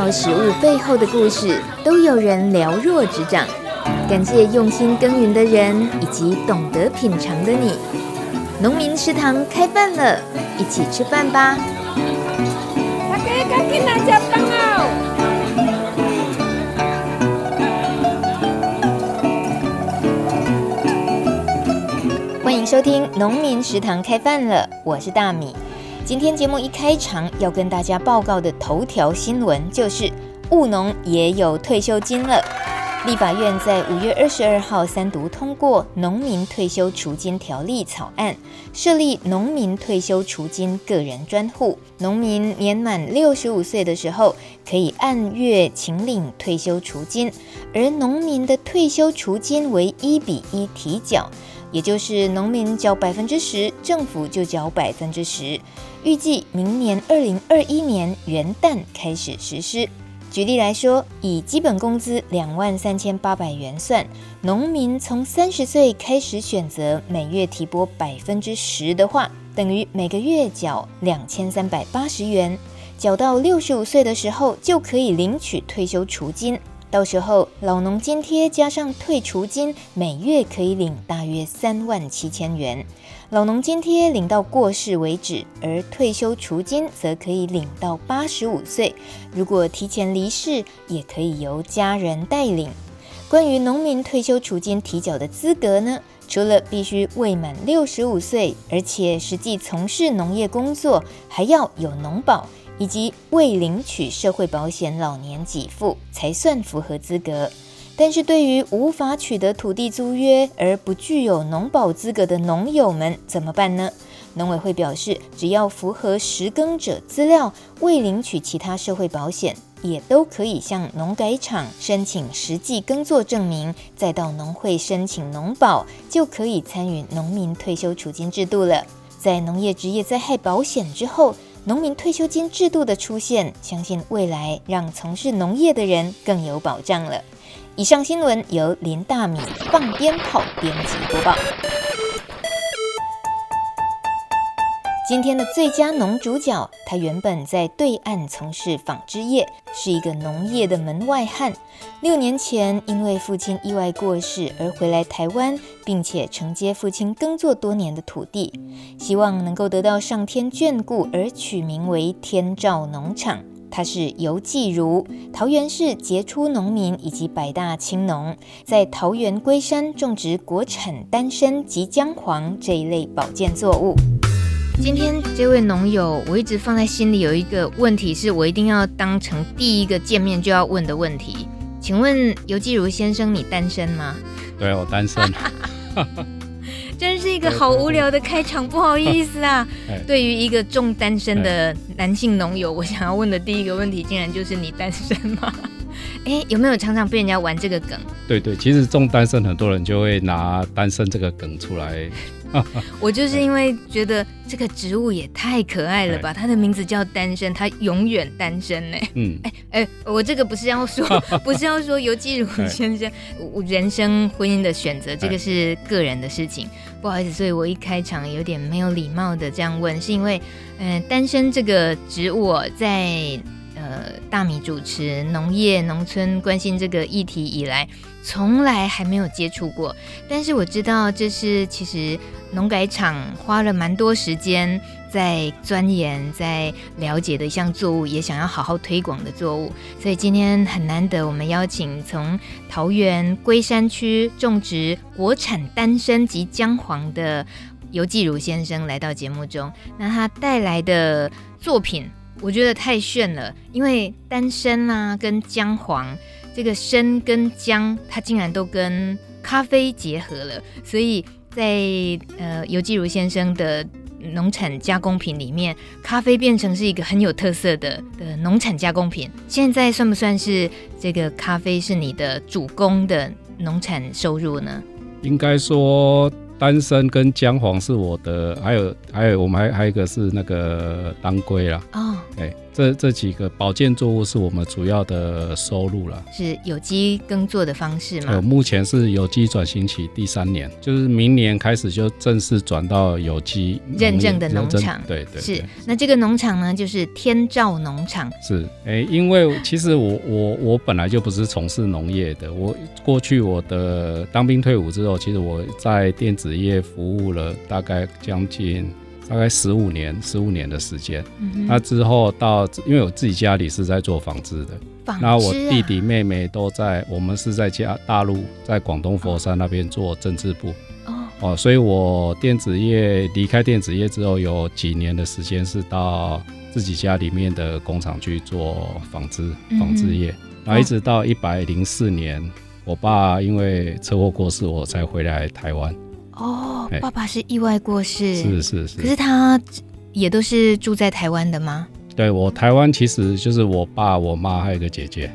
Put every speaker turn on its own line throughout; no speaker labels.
道食物背后的故事，都有人了若指掌。感谢用心耕耘的人，以及懂得品尝的你。农民食堂开饭了，一起吃饭吧！大家赶紧来吃饭哦！欢迎收听农民食堂开饭了，我是大米。今天节目一开场要跟大家报告的头条新闻就是，务农也有退休金了。立法院在五月二十二号三读通过《农民退休储金条例》草案，设立农民退休储金个人专户。农民年满六十五岁的时候，可以按月请领退休储金，而农民的退休储金为一比一提缴，也就是农民缴百分之十，政府就缴百分之十。预计明年二零二一年元旦开始实施。举例来说，以基本工资两万三千八百元算，农民从三十岁开始选择每月提拨百分之十的话，等于每个月缴两千三百八十元，缴到六十五岁的时候就可以领取退休储金。到时候老农津贴加上退除金，每月可以领大约三万七千元。老农津贴领到过世为止，而退休除金则可以领到八十五岁。如果提前离世，也可以由家人代领。关于农民退休除金提缴的资格呢？除了必须未满六十五岁，而且实际从事农业工作，还要有农保，以及未领取社会保险老年给付，才算符合资格。但是对于无法取得土地租约而不具有农保资格的农友们怎么办呢？农委会表示，只要符合实耕者资料，未领取其他社会保险，也都可以向农改场申请实际耕作证明，再到农会申请农保，就可以参与农民退休储金制度了。在农业职业灾害保险之后，农民退休金制度的出现，相信未来让从事农业的人更有保障了。以上新闻由林大米放鞭炮编辑播报。今天的最佳农主角，他原本在对岸从事纺织业，是一个农业的门外汉。六年前，因为父亲意外过世而回来台湾，并且承接父亲耕作多年的土地，希望能够得到上天眷顾，而取名为天照农场。他是游继如，桃园市杰出农民以及百大青农，在桃园龟山种植国产丹参及姜黄这一类保健作物。今天这位农友，我一直放在心里，有一个问题是我一定要当成第一个见面就要问的问题，请问游继如先生，你单身吗？
对，我单身。
真是一个好无聊的开场，不好意思啊。对于一个重单身的男性农友，我想要问的第一个问题，竟然就是你单身吗？哎，有没有常常被人家玩这个梗？
对对，其实重单身，很多人就会拿单身这个梗出来。
我就是因为觉得这个植物也太可爱了吧，它的名字叫单身，它永远单身呢。嗯，哎哎，我这个不是要说，不是要说尤继如先生，我人生婚姻的选择，这个是个人的事情，不好意思，所以我一开场有点没有礼貌的这样问，是因为，嗯、呃，丹参这个植物在。呃，大米主持农业农村关心这个议题以来，从来还没有接触过。但是我知道这是其实农改场花了蛮多时间在钻研、在了解的一项作物，也想要好好推广的作物。所以今天很难得，我们邀请从桃园龟山区种植国产丹参及姜黄的游继如先生来到节目中。那他带来的作品。我觉得太炫了，因为丹参啊跟姜黄，这个参跟姜，它竟然都跟咖啡结合了，所以在呃游继如先生的农产加工品里面，咖啡变成是一个很有特色的的农产加工品。现在算不算是这个咖啡是你的主攻的农产收入呢？
应该说。丹参跟姜黄是我的，还有还有我们还还有一个是那个当归啦。哦，哎，这这几个保健作物是我们主要的收入了。
是有机耕作的方式吗？
呃，目前是有机转型期第三年，就是明年开始就正式转到有机
认证的农场。
对对，对，
是。那这个农场呢，就是天照农场。
是，哎，因为其实我我我本来就不是从事农业的，我过去我的当兵退伍之后，其实我在电子业服务了大概将近。大概十五年，十五年的时间。嗯、那之后到，因为我自己家里是在做纺织的，那、啊、我弟弟妹妹都在，我们是在家大陆，在广东佛山那边做针织部。哦，哦，所以我电子业离开电子业之后，有几年的时间是到自己家里面的工厂去做纺织，纺织业。然后一直到一百零四年，我爸因为车祸过世，我才回来台湾。
哦，爸爸是意外过世，
是是是。
可是他也都是住在台湾的吗？
对，我台湾其实就是我爸、我妈还有一个姐姐。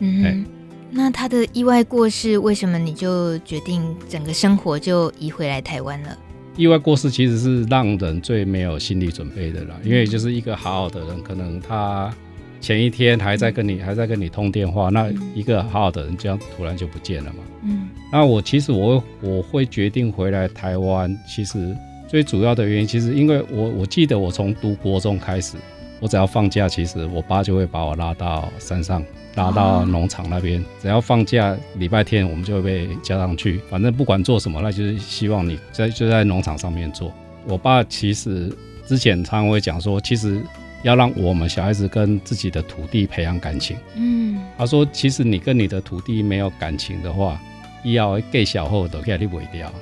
嗯，那他的意外过世，为什么你就决定整个生活就移回来台湾了？
意外过世其实是让人最没有心理准备的啦，因为就是一个好好的人，可能他。前一天还在跟你、嗯、还在跟你通电话，那一个好好的人这样突然就不见了嘛。嗯，那我其实我我会决定回来台湾，其实最主要的原因，其实因为我我记得我从读国中开始，我只要放假，其实我爸就会把我拉到山上，拉到农场那边，只要放假礼拜天，我们就会被叫上去，反正不管做什么，那就是希望你在就在农场上面做。我爸其实之前常常会讲说，其实。要让我们小孩子跟自己的土地培养感情。嗯，他说，其实你跟你的土地没有感情的话，以后给小后都给你卖掉。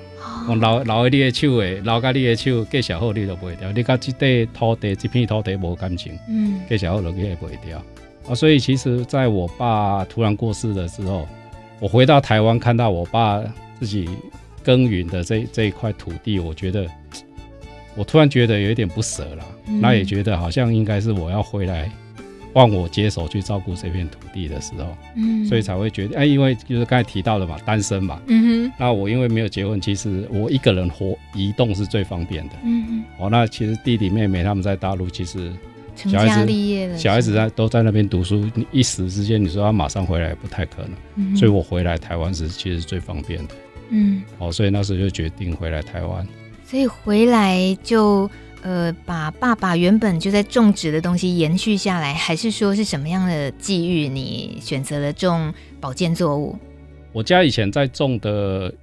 我，老老的你的手诶，老家你的手给小后你都卖掉。你跟这块土地这片土地没感情，嗯，给小后都给你卖掉。啊，所以其实在我爸突然过世的时候，我回到台湾看到我爸自己耕耘的这这一块土地，我觉得。我突然觉得有一点不舍了，嗯，那也觉得好像应该是我要回来，换我接手去照顾这片土地的时候，嗯，所以才会决定，哎，因为就是刚才提到的嘛，单身嘛，嗯哼，那我因为没有结婚，其实我一个人活移动是最方便的，嗯哼，哦，那其实弟弟妹妹他们在大陆，其实小孩子成家立业了，小孩子在都在那边读书，你一时之间你说要马上回来不太可能，嗯，所以我回来台湾是其实最方便的，嗯，哦，所以那时候就决定回来台湾。
所以回来就呃，把爸爸原本就在种植的东西延续下来，还是说是什么样的际遇，你选择了种保健作物？
我家以前在种的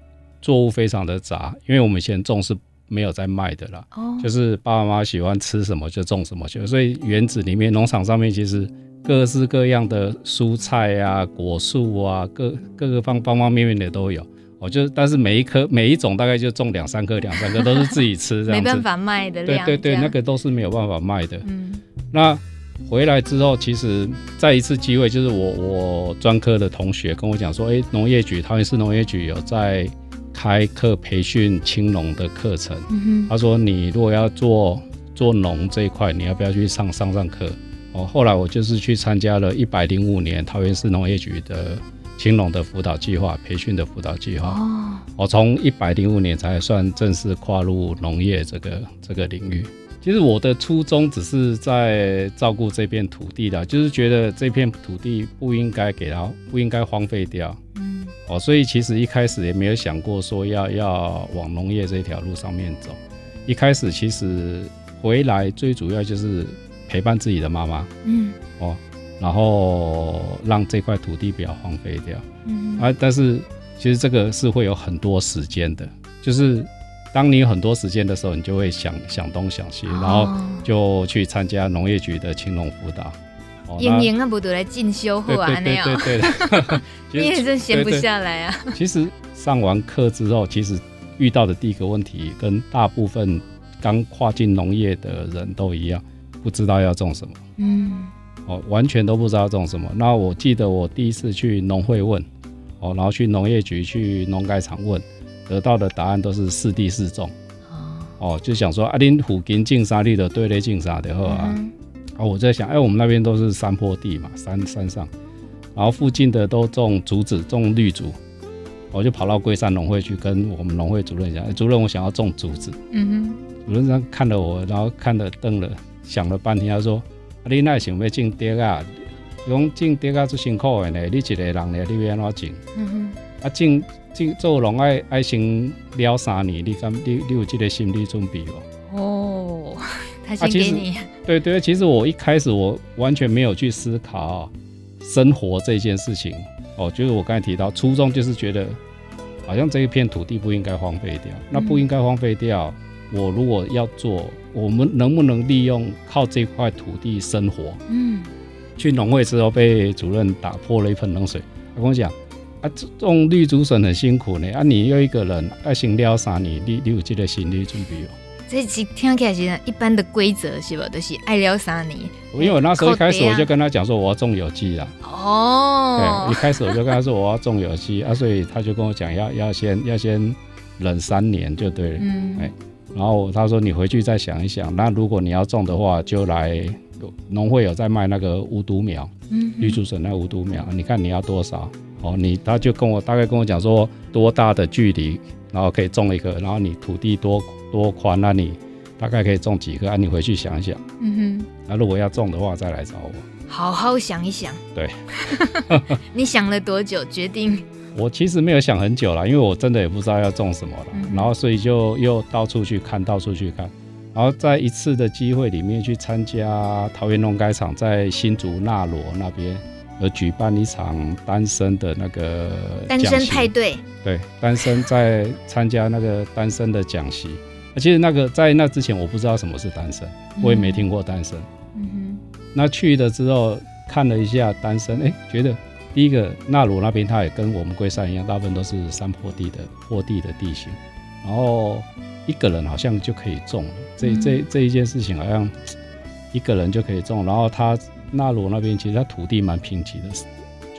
作物非常的杂，因为我们以前种是没有在卖的啦，哦，就是爸爸妈妈喜欢吃什么就种什么，就所以园子里面、农场上面其实各式各样的蔬菜啊、果树啊，各各个方方方面面的都有。我就，但是每一颗每一种大概就种两三颗，两三颗都是自己吃，这样子。没办
法卖的量。
对对对，那个都是没有办法卖的。嗯。那回来之后，其实再一次机会，就是我我专科的同学跟我讲说，哎、欸，农业局桃园市农业局有在开课培训青农的课程。嗯哼。他说，你如果要做做农这一块，你要不要去上上上课？哦，后来我就是去参加了一百零五年桃园市农业局的。青龙的辅导计划，培训的辅导计划。哦，我从一百零五年才算正式跨入农业这个这个领域。其实我的初衷只是在照顾这片土地的，就是觉得这片土地不应该给它，不应该荒废掉。嗯，哦，所以其实一开始也没有想过说要要往农业这条路上面走。一开始其实回来最主要就是陪伴自己的妈妈。嗯，哦。然后让这块土地不要荒废掉，嗯啊，但是其实这个是会有很多时间的，就是当你有很多时间的时候，你就会想想东想西，然后就去参加农业局的青农辅导。
营营啊，不都来进修课啊？那样，对对对，你也是闲不下来啊。
其实上完课之后，其实遇到的第一个问题，跟大部分刚跨进农业的人都一样，不知道要种什么。嗯。哦，完全都不知道种什么。那我记得我第一次去农会问，哦，然后去农业局、去农改场问，得到的答案都是四地四种。哦，就想说啊，恁虎近种啥地的，对嘞，种沙的好啊。嗯、啊，我在想，哎，我们那边都是山坡地嘛，山山上，然后附近的都种竹子，种绿竹。我就跑到龟山农会去跟我们农会主任讲，哎，主任，我想要种竹子。嗯哼。主任这样看了我，然后看了瞪了，想了半天，他说。你那想要种竹啊？讲种竹啊，最辛苦的呢。你一个人呢，你要安怎种？嗯哼。啊，种种做农爱爱先了三年，你敢你你有这个心理准备哦？
哦，他先给你。
对对，其实我一开始我完全没有去思考生活这件事情哦，就是我刚才提到初衷，就是觉得好像这一片土地不应该荒废掉，那不应该荒废掉。嗯、我如果要做，我们能不能利用靠这块土地生活？嗯。去农会之后，被主任打破了一盆冷水。他跟我讲：“啊，种绿竹笋很辛苦呢。啊，你又一个人爱心撩啥？你你你有这个心理准备哦？”
这是听起来是一般的规则是吧？都、就是爱撩啥你？
因为我那时候一开始我就跟他讲说我要种有机啦。哦。对，一开始我就跟他说我要种有机啊，所以他就跟我讲要要先要先忍三年就对了。嗯。哎，然后他说你回去再想一想，那如果你要种的话，就来。农会有在卖那个无毒苗，嗯，绿竹笋那无毒苗，你看你要多少？哦，你他就跟我大概跟我讲说多大的距离，然后可以种一个，然后你土地多多宽，那你大概可以种几个？啊，你回去想一想，嗯哼，那如果要种的话，再来找我，
好好想一想。
对，
你想了多久决定？
我其实没有想很久了，因为我真的也不知道要种什么了，嗯、然后所以就又到处去看，到处去看。然后在一次的机会里面去参加桃园农改场在新竹纳罗那边有举办一场单身的那个
单身派对，
对，单身在参加那个单身的讲习。其实那个在那之前我不知道什么是单身，我也没听过单身。嗯哼。那去了之后看了一下单身，哎，觉得第一个纳鲁那边它也跟我们龟山一样，大部分都是山坡地的坡地的地形，然后。一个人好像就可以种了，这这这一件事情好像一个人就可以种。然后它纳鲁那边其实它土地蛮贫瘠的，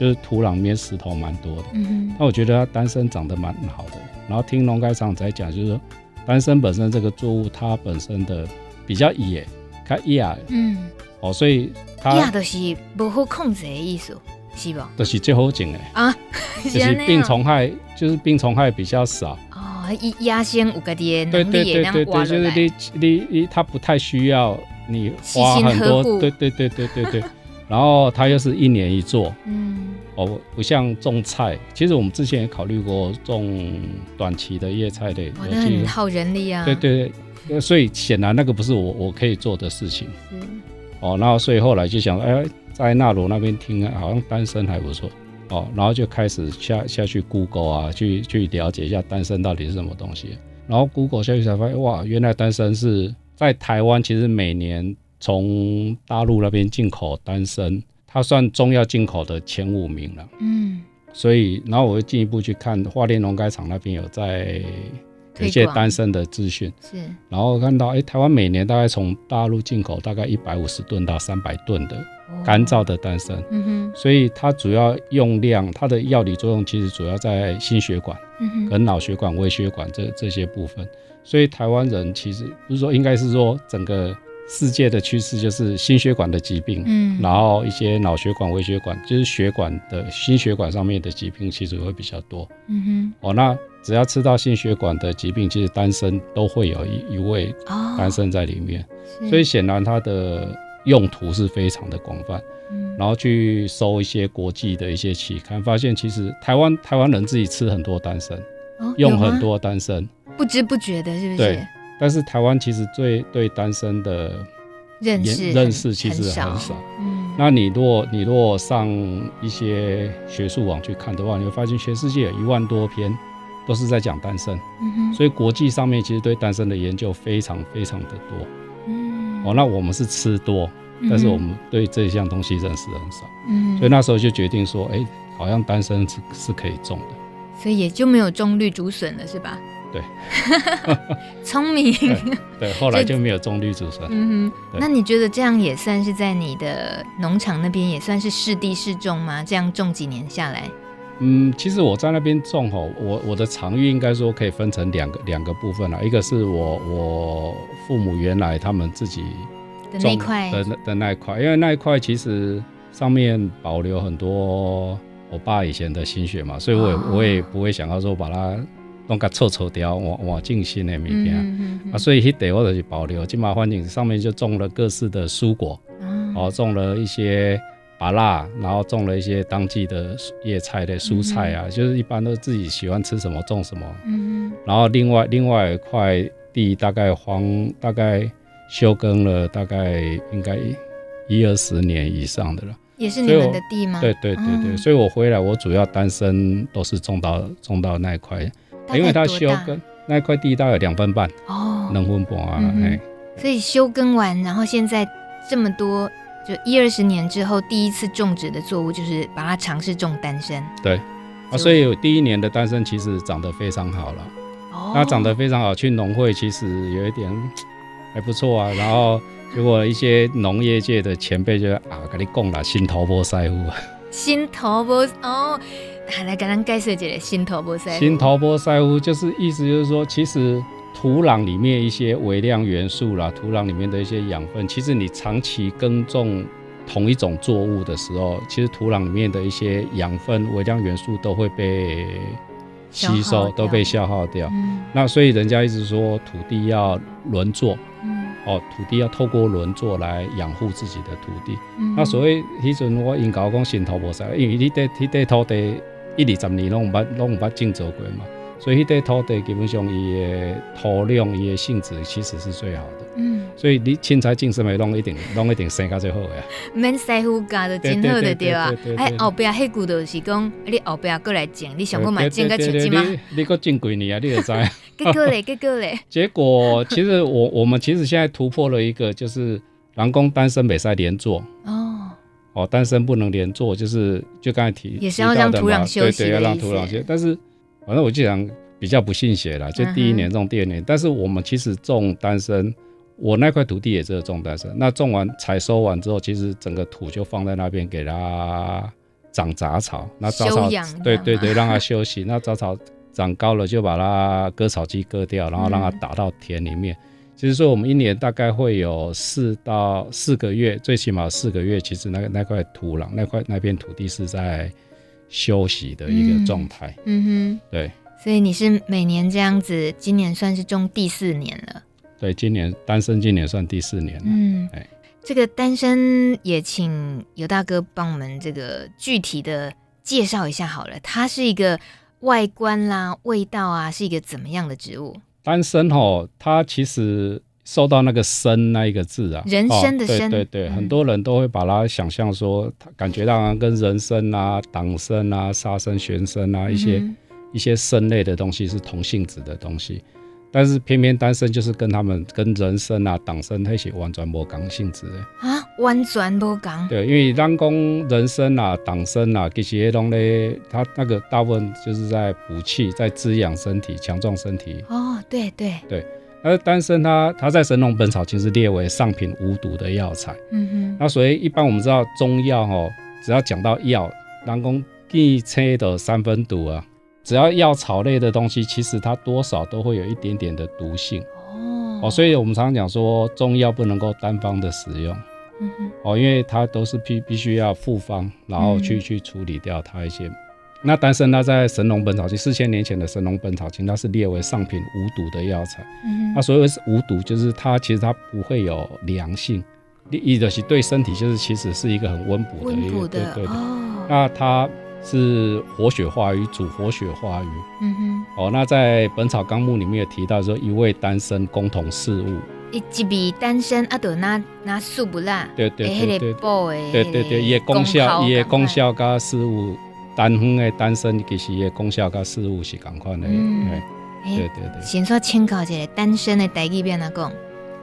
就是土壤里面石头蛮多的。嗯哼。那我觉得他单身长得蛮好的。然后听农改场在讲，就是说单身本身这个作物它本身的比较野，它野。嗯。哦，所以它
野就是不好控制的意思，是吧？
就是最好种的。啊，就是病虫害，就是病虫害比较少。
哦，一压先五个点，
对对对对对，就是你你你，它不太需要你花很多，对对对对对对，然后它又是一年一做，嗯，哦，不像种菜，其实我们之前也考虑过种短期的叶菜类，
那很耗人力啊，
对对对，所以显然那个不是我我可以做的事情，嗯，哦，然后所以后来就想，哎，在纳罗那边听，好像单身还不错。哦，然后就开始下下去 Google 啊，去去了解一下单身到底是什么东西。然后 Google 下去才发现，哇，原来单身是在台湾，其实每年从大陆那边进口单身，它算中药进口的前五名了。嗯，所以然后我会进一步去看花莲农改场那边有在有一些单身的资讯，是，然后看到哎，台湾每年大概从大陆进口大概一百五十吨到三百吨的。干燥的丹参，嗯哼，所以它主要用量，它的药理作用其实主要在心血管，跟脑血管、微血管这这些部分。所以台湾人其实不是说，应该是说整个世界的趋势就是心血管的疾病，嗯，然后一些脑血管、微血管，就是血管的心血管上面的疾病其实会比较多，嗯哼，哦，那只要吃到心血管的疾病，其实丹参都会有一一味丹参在里面，哦，所以显然它的。用途是非常的广泛，嗯，然后去搜一些国际的一些期刊，发现其实台湾台湾人自己吃很多丹参，哦，用很多丹参，
不知不觉的，是不是？
对。但是台湾其实最对丹参的
认识
认识其实很少，很少。嗯，那你如果你如果上一些学术网去看的话，你会发现全世界有一万多篇都是在讲丹参，所以国际上面其实对丹参的研究非常非常的多。哦，那我们是吃多，但是我们对这项东西认识很少，嗯，所以那时候就决定说，哎、欸，好像丹参是是可以种的，
所以也就没有种绿竹笋了，是吧？
对，
聪明对。
对，后来就没有种绿竹笋。
嗯哼，那你觉得这样也算是在你的农场那边也算是适地适种吗？这样种几年下来？
嗯，其实我在那边种吼，我我的场域应该说可以分成两个两个部分啦，一个是我我父母原来他们自己种的那块。的的那一块，因为那一块其实上面保留很多我爸以前的心血嘛，所以我也、哦、我也不会想要说把它弄个臭臭掉，我我进新的物件。啊，所以那地我就是保留，金马环境上面就种了各式的蔬果。哦，种了一些芭辣，然后种了一些当季的叶菜的蔬菜啊，嗯、就是一般都自己喜欢吃什么种什么。嗯，然后另外另外一块地大概荒大概休耕了大概应该一二十年以上的了。
也是你们的地吗？
对对对对，哦、所以我回来我主要单身都是种到种到那一块，因为它休耕那一块地大概两分半哦，能分半啊，嗯、
所以休耕完，然后现在这么多，就一二十年之后，第一次种植的作物就是把它尝试种丹参。
对，啊，所以第一年的丹参其实长得非常好了，哦，那长得非常好，去农会其实有一点 还不错啊。然后如果一些农业界的前辈就啊，跟你讲了，心头波塞乎，
心头波哦，来给咱介绍一下心头波塞乎。
心头波塞乎就是意思就是说，其实。土壤里面一些微量元素啦，土壤里面的一些养分，其实你长期耕种同一种作物的时候，其实土壤里面的一些养分、微量元素都会被吸收，都被消耗掉。嗯、那所以人家一直说土地要轮作，嗯、哦，土地要透过轮作来养护自己的土地。嗯、那所谓迄阵我因搞讲新头无塞，因为你得你在土地一二十年拢唔捌拢唔捌种植过嘛。所以，迄块土地基本上伊的土壤、伊的性质其实是最好的。嗯，所以你凊彩种什么拢一定拢一定生较最好呀。
免师傅教的真好的对啊。哎，后边迄句就是讲，你后边过来种，你想过买种个树枝吗？
你个种几年啊？你就知。
结果嘞，结果嘞。
结果其实我我们其实现在突破了一个，就是人工单身袂使连作。哦。哦，单身不能连作，就是就刚才提
也是要让土壤休息
对对，要让土壤休息，但是。反正我就想比较不信邪了，就第一年种，第二年。但是我们其实种丹参，我那块土地也是种丹参。那种完采收完之后，其实整个土就放在那边给它长杂草。那杂草对对对，让它休息。那杂草长高了，就把它割草机割掉，然后让它打到田里面。其实说我们一年大概会有四到四个月，最起码四个月，其实那个那块土壤那块那片土地是在。休息的一个状态，嗯，嗯哼，对，
所以你是每年这样子，今年算是种第四年了。
对，今年单身，今年算第四年了。嗯，哎，
这个单身也请尤大哥帮我们这个具体的介绍一下好了。它是一个外观啦、味道啊，是一个怎么样的植物？
单身哦，它其实。受到那个参那一个字啊，
人生的参，
哦，对对对，嗯、很多人都会把它想象说，感觉到跟人参啊、党参啊、沙参、玄参啊一些、嗯、一些参类的东西是同性质的东西，但是偏偏单身就是跟他们跟人参啊、党参那些完全无同性质的
啊，完全无同。
对，因为人工人参啊、党参啊，这些东西，它那个大部分就是在补气、在滋养身体、强壮身体。
哦，对对
对。而丹参它它在《神农本草经》是列为上品无毒的药材。嗯哼。那所以一般我们知道中药哦，只要讲到药，南宫地切的三分毒啊，只要药草类的东西，其实它多少都会有一点点的毒性。哦。哦，所以我们常常讲说中药不能够单方的使用。嗯哼。哦，因为它都是必必须要复方，然后去去处理掉它一些。那丹参它在《神农本草经》四千年前的《神农本草经》，它是列为上品无毒的药材。嗯哼，那所谓是无毒，就是它其实它不会有凉性，一的是对身体就是其实是一个很温补的一个。的对对对。哦。那它是活血化瘀，主活血化瘀。嗯哼。哦，那在《本草纲目》里面有提到说，一味丹参共同事物。
一一味丹参啊，得拿拿素不辣。
对对对对。对对对，也功效也功效加四物。单方的单身其实的功效甲事物是同款的，嗯，对对对。
先说请教一下单身的台语变哪讲？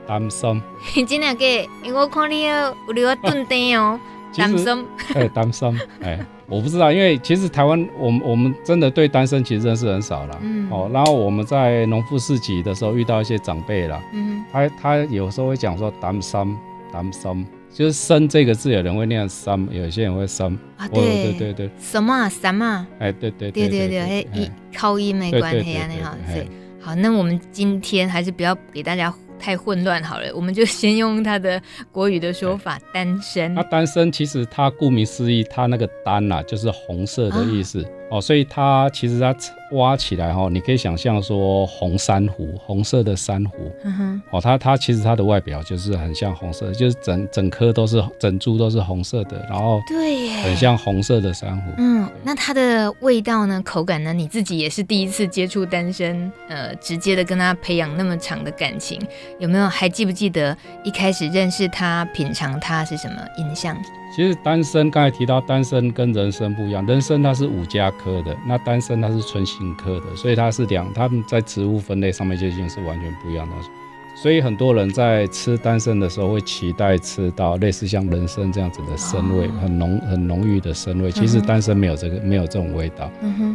单身。
真的假？因为我看你有有要炖蛋哦。单身。
哎，单身。哎，我不知道，因为其实台湾，我们我们真的对单身其实认识很少了。嗯。哦，然后我们在农夫市集的时候遇到一些长辈了。嗯。他他有时候会讲说单身，单身。就是“生”这个字，有人会念“三”，有些人会“生”。啊，对对对对。
什么“什么？
哎，对对对对对，
一靠音没关系啊，那好。对，好，那我们今天还是不要给大家太混乱好了，我们就先用它的国语的说法“单身”。
那单身其实它顾名思义，它那个“单”呐，就是红色的意思哦，所以它其实它挖起来哈，你可以想象说红珊瑚，红色的珊瑚，嗯哼，哦，它它其实它的外表就是很像红色，就是整整颗都是整株都是红色的，然后对，很像红色的珊瑚。
嗯，那它的味道呢？口感呢？你自己也是第一次接触丹参，呃，直接的跟它培养那么长的感情，有没有？还记不记得一开始认识它、品尝它是什么印象？
其实丹参刚才提到，丹参跟人参不一样，人参它是五加科的，那丹参它是春心科的，所以它是两，它们在植物分类上面就已经是完全不一样的东西。所以很多人在吃丹参的时候会期待吃到类似像人参这样子的参味，很浓很浓郁的参味。其实丹参没有这个没有这种味道，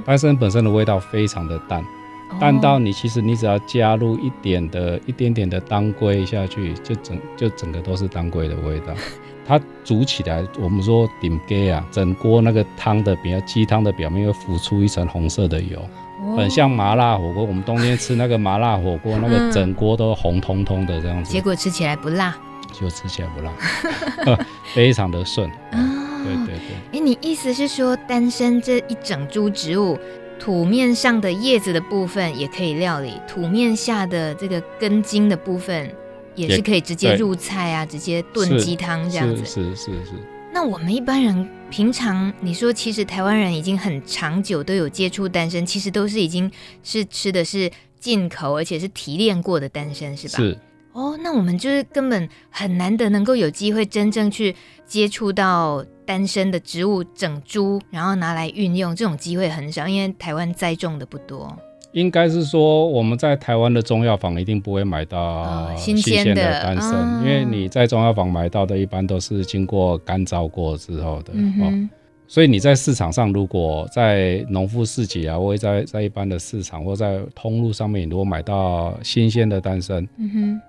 丹参本身的味道非常的淡，淡到你其实你只要加入一点的一点点的当归下去，就整就整个都是当归的味道。它煮起来，我们说顶盖啊，整锅那个汤的比较鸡汤的表面会浮出一层红色的油，哦、很像麻辣火锅。我们冬天吃那个麻辣火锅，那个整锅都红彤彤的这样子。
结果吃起来不辣，
就吃起来不辣，非常的顺。哦、对对对。
哎，你意思是说，丹参这一整株植物，土面上的叶子的部分也可以料理，土面下的这个根茎的部分。也是可以直接入菜啊，直接炖鸡汤这样子。
是是是，是。
那我们一般人平常，你说其实台湾人已经很长久都有接触丹参，其实都是已经是吃的是进口，而且是提炼过的丹参，是吧？
是。
哦，那我们就是根本很难得能够有机会真正去接触到丹参的植物整株，然后拿来运用，这种机会很少，因为台湾栽种的不多。
应该是说，我们在台湾的中药房一定不会买到新鲜的丹参，哦，因为你在中药房买到的，一般都是经过干燥过之后的，嗯、哦。所以你在市场上，如果在农夫市集啊，或者在在一般的市场或在通路上面，如果买到新鲜的丹参，嗯哼，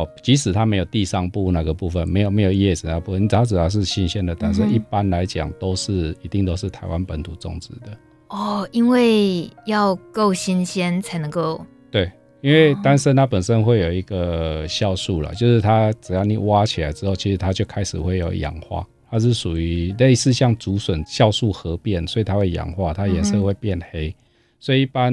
哦，即使它没有地上部那个部分，没有没有叶子那部分，你只要只要是新鲜的丹参，嗯，一般来讲都是一定都是台湾本土种植的。
哦，因为要够新鲜才能够
对，因为丹参它本身会有一个酵素了，就是它只要你挖起来之后，其实它就开始会有氧化，它是属于类似像竹笋酵素合变，所以它会氧化，它颜色会变黑，嗯、所以一般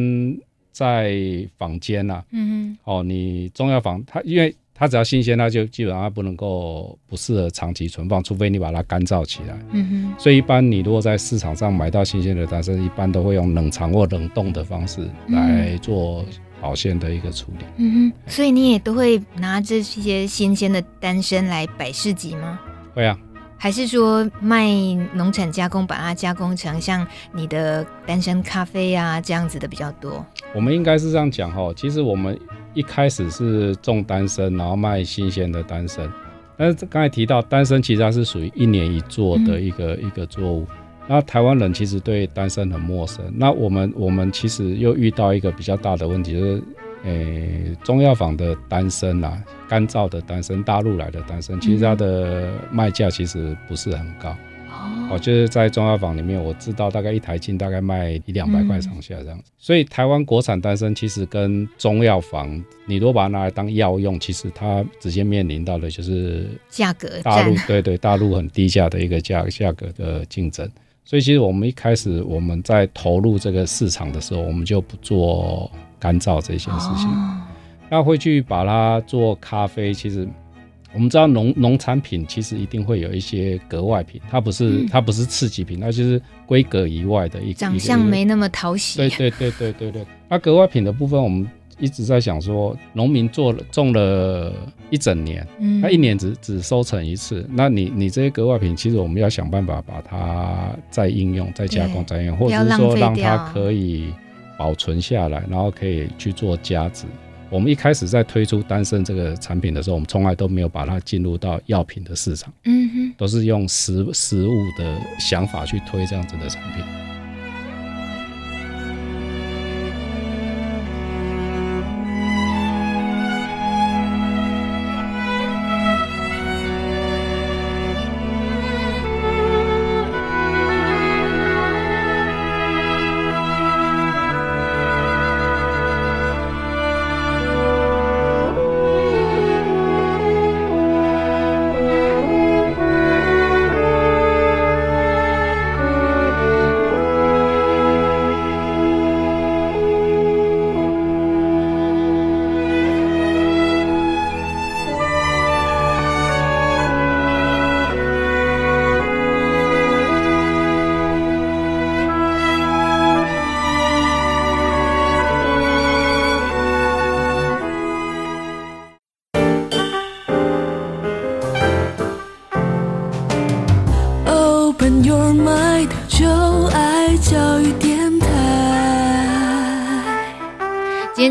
在坊间呐，嗯哦，你中药房它因为。它只要新鲜，它就基本上不能够不适合长期存放，除非你把它干燥起来。嗯哼。所以一般你如果在市场上买到新鲜的丹参，一般都会用冷藏或冷冻的方式来做保鲜的一个处理。嗯
哼。所以你也都会拿这些新鲜的丹参来摆市集吗？
会啊。
还是说卖农产加工，把它加工成像你的单身咖啡啊这样子的比较多？
我们应该是这样讲哈，其实我们。一开始是种丹参，然后卖新鲜的丹参。但是刚才提到丹参，其实它是属于一年一作的一个、嗯、一个作物。那台湾人其实对丹参很陌生。那我们我们其实又遇到一个比较大的问题，就是，诶、欸，中药房的丹参啊，干燥的丹参，大陆来的丹参，其实它的卖价其实不是很高。哦，就是在中药房里面，我知道大概一台斤大概卖一两百块上下这样子。嗯、所以台湾国产丹参其实跟中药房，你如果把它拿来当药用，其实它直接面临到的就是价格。大陆对对，大陆很低价的一个价价格的竞争。所以其实我们一开始我们在投入这个市场的时候，我们就不做干燥这件事情，哦、那会去把它做咖啡，其实。我们知道农农产品其实一定会有一些格外品，它不是、嗯、它不是次级品，它就是规格以外的一个
长相没那么讨喜。
对对对对对对。那格外品的部分，我们一直在想说，农民做了种了一整年，嗯，他一年只只收成一次，那你你这些格外品，其实我们要想办法把它再应用、再加工、再用，或者是说让它可以保存下来，然后可以去做加值。我们一开始在推出丹参这个产品的时候，我们从来都没有把它进入到药品的市场，嗯哼，都是用食食物的想法去推这样子的产品。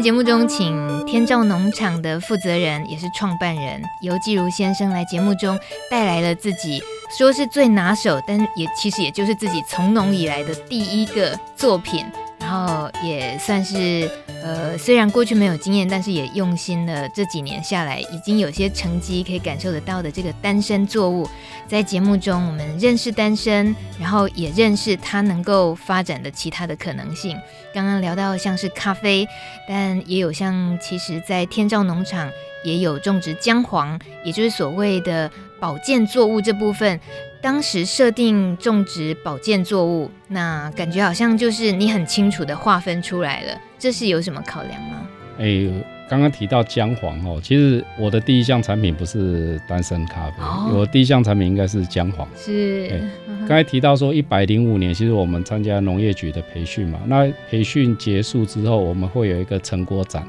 节目中请天照农场的负责人，也是创办人尤继如先生来节目中带来了自己说是最拿手，但也其实也就是自己从农以来的第一个作品。然后也算是，呃，虽然过去没有经验，但是也用心了。这几年下来，已经有些成绩可以感受得到的这个单身作物，在节目中我们认识单身，然后也认识它能够发展的其他的可能性。刚刚聊到像是咖啡，但也有像其实在天照农场也有种植姜黄，也就是所谓的保健作物这部分。当时设定种植保健作物，那感觉好像就是你很清楚的划分出来了，这是有什么考量吗？
哎、欸，刚刚提到姜黄哦，其实我的第一项产品不是丹参咖啡，哦、我第一项产品应该是姜黄。
是，
刚才提到说一百零五年，其实我们参加农业局的培训嘛，那培训结束之后，我们会有一个成果展。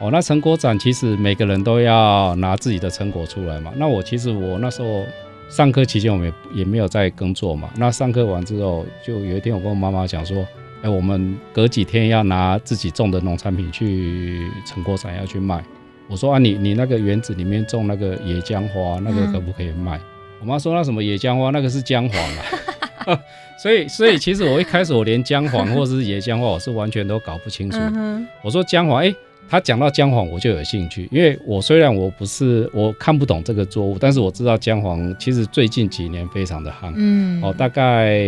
哦，那成果展其实每个人都要拿自己的成果出来嘛。那我其实我那时候。上课期间我们也也没有在耕作嘛。那上课完之后，就有一天我跟我妈妈讲说：“哎、欸，我们隔几天要拿自己种的农产品去成果展要去卖。”我说：“啊，你你那个园子里面种那个野姜花，那个可不可以卖？”嗯、我妈说：“那什么野姜花，那个是姜黄啊。” 所以所以其实我一开始我连姜黄或者是野姜花我是完全都搞不清楚。我说姜黄，哎。他讲到姜黄，我就有兴趣，因为我虽然我不是我看不懂这个作物，但是我知道姜黄其实最近几年非常的夯，嗯，哦，大概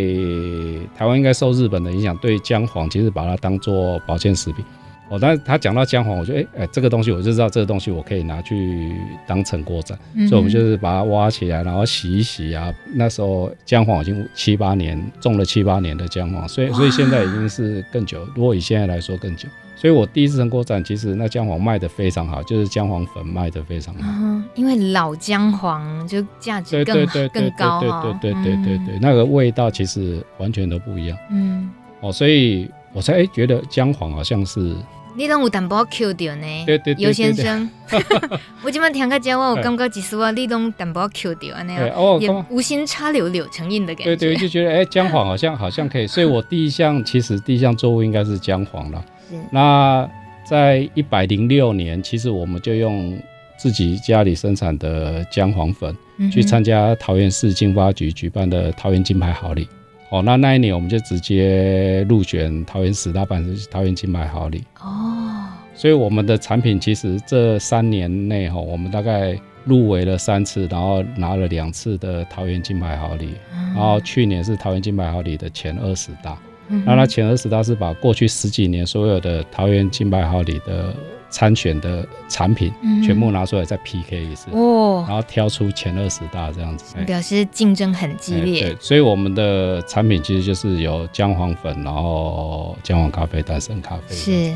台湾应该受日本的影响，对姜黄其实把它当做保健食品，哦，但是他讲到姜黄，我就哎哎，这个东西我就知道这个东西我可以拿去当成果展，所以我们就是把它挖起来，然后洗一洗啊，那时候姜黄已经七八年种了七八年的姜黄，所以所以现在已经是更久，如果以现在来说更久。所以我第一次成果展，其实那姜黄卖的非常好，就是姜黄粉卖的非常好。
嗯，因为老姜黄就价值更更高啊。
对对对对对对，那个味道其实完全都不一样。嗯，哦，所以我才觉得姜黄好像是。
你拢有淡薄 Q 掉呢？
对对对，
游先生，我今晚听个讲话，我感觉其实我你拢淡薄 Q 掉安尼哦，也无心插柳柳成荫的感觉。
对对，就觉得哎，姜黄好像好像可以，所以我第一项其实第一项作物应该是姜黄了。那在一百零六年，其实我们就用自己家里生产的姜黄粉去参加桃园市经发局举办的桃园金牌好礼。哦，那那一年我们就直接入选桃园十大办，桃园金牌好礼。哦，所以我们的产品其实这三年内哈，我们大概入围了三次，然后拿了两次的桃园金牌好礼。然后去年是桃园金牌好礼的前二十大。那他前二十大是把过去十几年所有的桃园金牌好礼的参选的产品全部拿出来再 PK 一次，哦，然后挑出前二十大这样子，
表示竞争很激烈。
对，所以我们的产品其实就是有姜黄粉，然后姜黄咖啡、丹参咖啡。
是，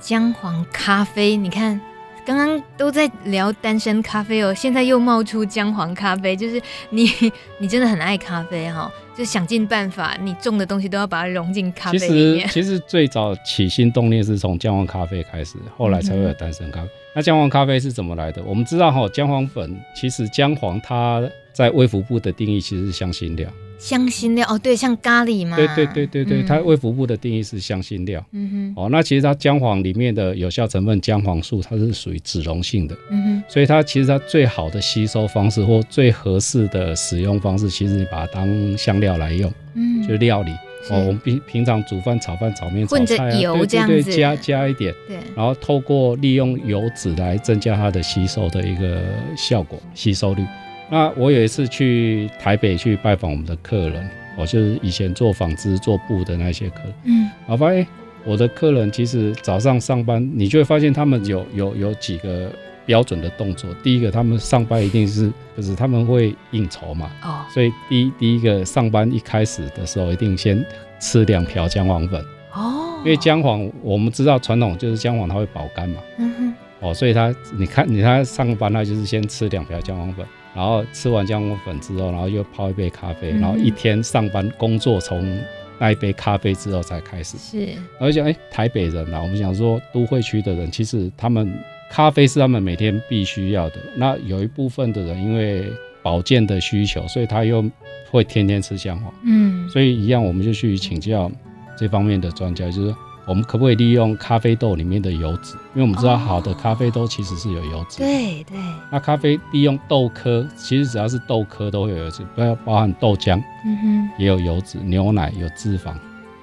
姜黄咖啡，你看。刚刚都在聊单身咖啡哦，现在又冒出姜黄咖啡，就是你，你真的很爱咖啡哈，就想尽办法，你种的东西都要把它融进咖啡里面。
其实，其实最早起心动念是从姜黄咖啡开始，后来才会有单身咖啡。嗯、那姜黄咖啡是怎么来的？我们知道哈，姜黄粉其实姜黄它在微服部的定义其实是香辛料。
香辛料哦，对，像咖喱嘛。
对对对对对，嗯、它卫福部的定义是香辛料。嗯哼。哦，那其实它姜黄里面的有效成分姜黄素，它是属于脂溶性的。嗯哼。所以它其实它最好的吸收方式或最合适的使用方式，其实你把它当香料来用。嗯。就是料理哦，我们平平常煮饭、炒饭、炒面、炒菜啊，
油这样子，
对对对，加加一点。对。然后透过利用油脂来增加它的吸收的一个效果，吸收率。那我有一次去台北去拜访我们的客人，我就是以前做纺织、做布的那些客人，嗯，我发现我的客人其实早上上班，你就会发现他们有有有几个标准的动作。第一个，他们上班一定是就是他们会应酬嘛，哦，所以第一第一个上班一开始的时候，一定先吃两瓢姜黄粉，哦，因为姜黄我们知道传统就是姜黄它会保肝嘛，嗯哼，哦，所以他你看你他上班他就是先吃两瓢姜黄粉。然后吃完姜黄粉之后，然后又泡一杯咖啡，嗯、然后一天上班工作从那一杯咖啡之后才开始。是，而且哎，台北人啊，我们想说都会区的人，其实他们咖啡是他们每天必须要的。那有一部分的人因为保健的需求，所以他又会天天吃姜黄。嗯，所以一样，我们就去请教这方面的专家，就是说我们可不可以利用咖啡豆里面的油脂？因为我们知道好的咖啡豆其实是有油脂。
对对。
那咖啡利用豆科，其实只要是豆科都会有油脂，不要包含豆浆，嗯哼，也有油脂，牛奶有脂肪。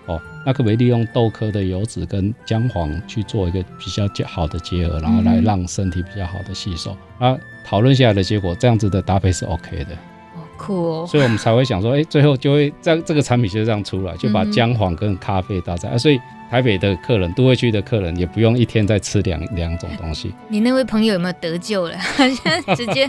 哦，那可不可以利用豆科的油脂跟姜黄去做一个比较好的结合，然后来让身体比较好的吸收？啊，讨论下来的结果，这样子的搭配是 OK 的。
酷哦，
所以我们才会想说，哎、欸，最后就会这样，这个产品就这样出来，就把姜黄跟咖啡搭在、嗯、啊，所以台北的客人、都会区的客人也不用一天再吃两两种东西。
你那位朋友有没有得救了？直接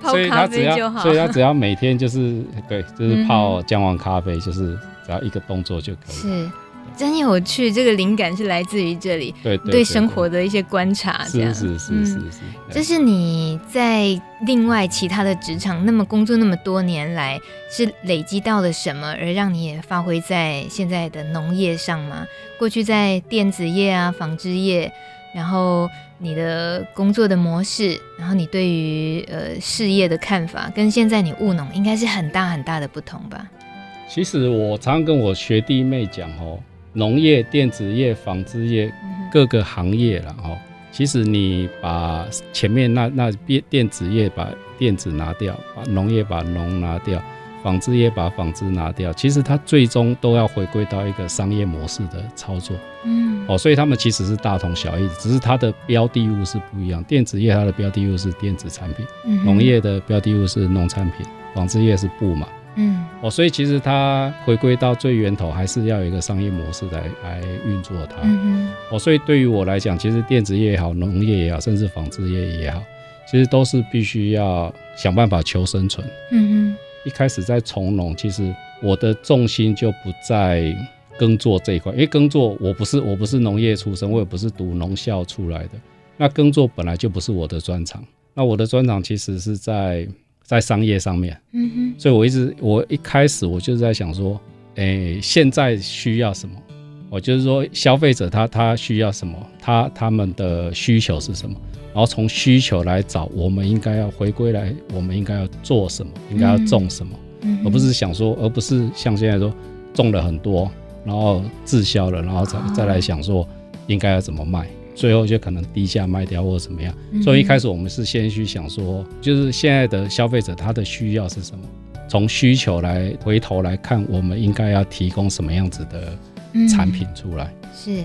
泡咖啡就好，
所以他只要每天就是对，就是泡姜黄咖啡，就是只要一个动作就可以。
是。真有趣，这个灵感是来自于这里，对，对，生活的一些观察，这样
是是是是是。
这是你在另外其他的职场那么工作那么多年来，是累积到了什么，而让你也发挥在现在的农业上吗？过去在电子业啊、纺织业，然后你的工作的模式，然后你对于呃事业的看法，跟现在你务农应该是很大很大的不同吧？
其实我常常跟我学弟妹讲哦。农业、电子业、纺织业各个行业了哈，其实你把前面那那电电子业把电子拿掉，把农业把农拿掉，纺织业把纺织拿掉，其实它最终都要回归到一个商业模式的操作。嗯，哦，所以他们其实是大同小异，只是它的标的物是不一样。电子业它的标的物是电子产品，农业的标的物是农产品，纺织业是布嘛。嗯，哦，所以其实它回归到最源头，还是要有一个商业模式来来运作它。嗯哦，所以对于我来讲，其实电子业也好，农业也好，甚至纺织业也好，其实都是必须要想办法求生存。嗯哼，一开始在从农，其实我的重心就不在耕作这一块，因为耕作我不是我不是农业出身，我也不是读农校出来的，那耕作本来就不是我的专长。那我的专长其实是在。在商业上面，嗯哼，所以我一直我一开始我就是在想说，诶、欸，现在需要什么？我就是说，消费者他他需要什么？他他们的需求是什么？然后从需求来找，我们应该要回归来，我们应该要做什么？应该要种什么？嗯，而不是想说，而不是像现在说种了很多，然后滞销了，然后再再来想说应该要怎么卖。最后就可能低价卖掉或者怎么样，所以一开始我们是先去想说，就是现在的消费者他的需要是什么，从需求来回头来看，我们应该要提供什么样子的产品出来。
是，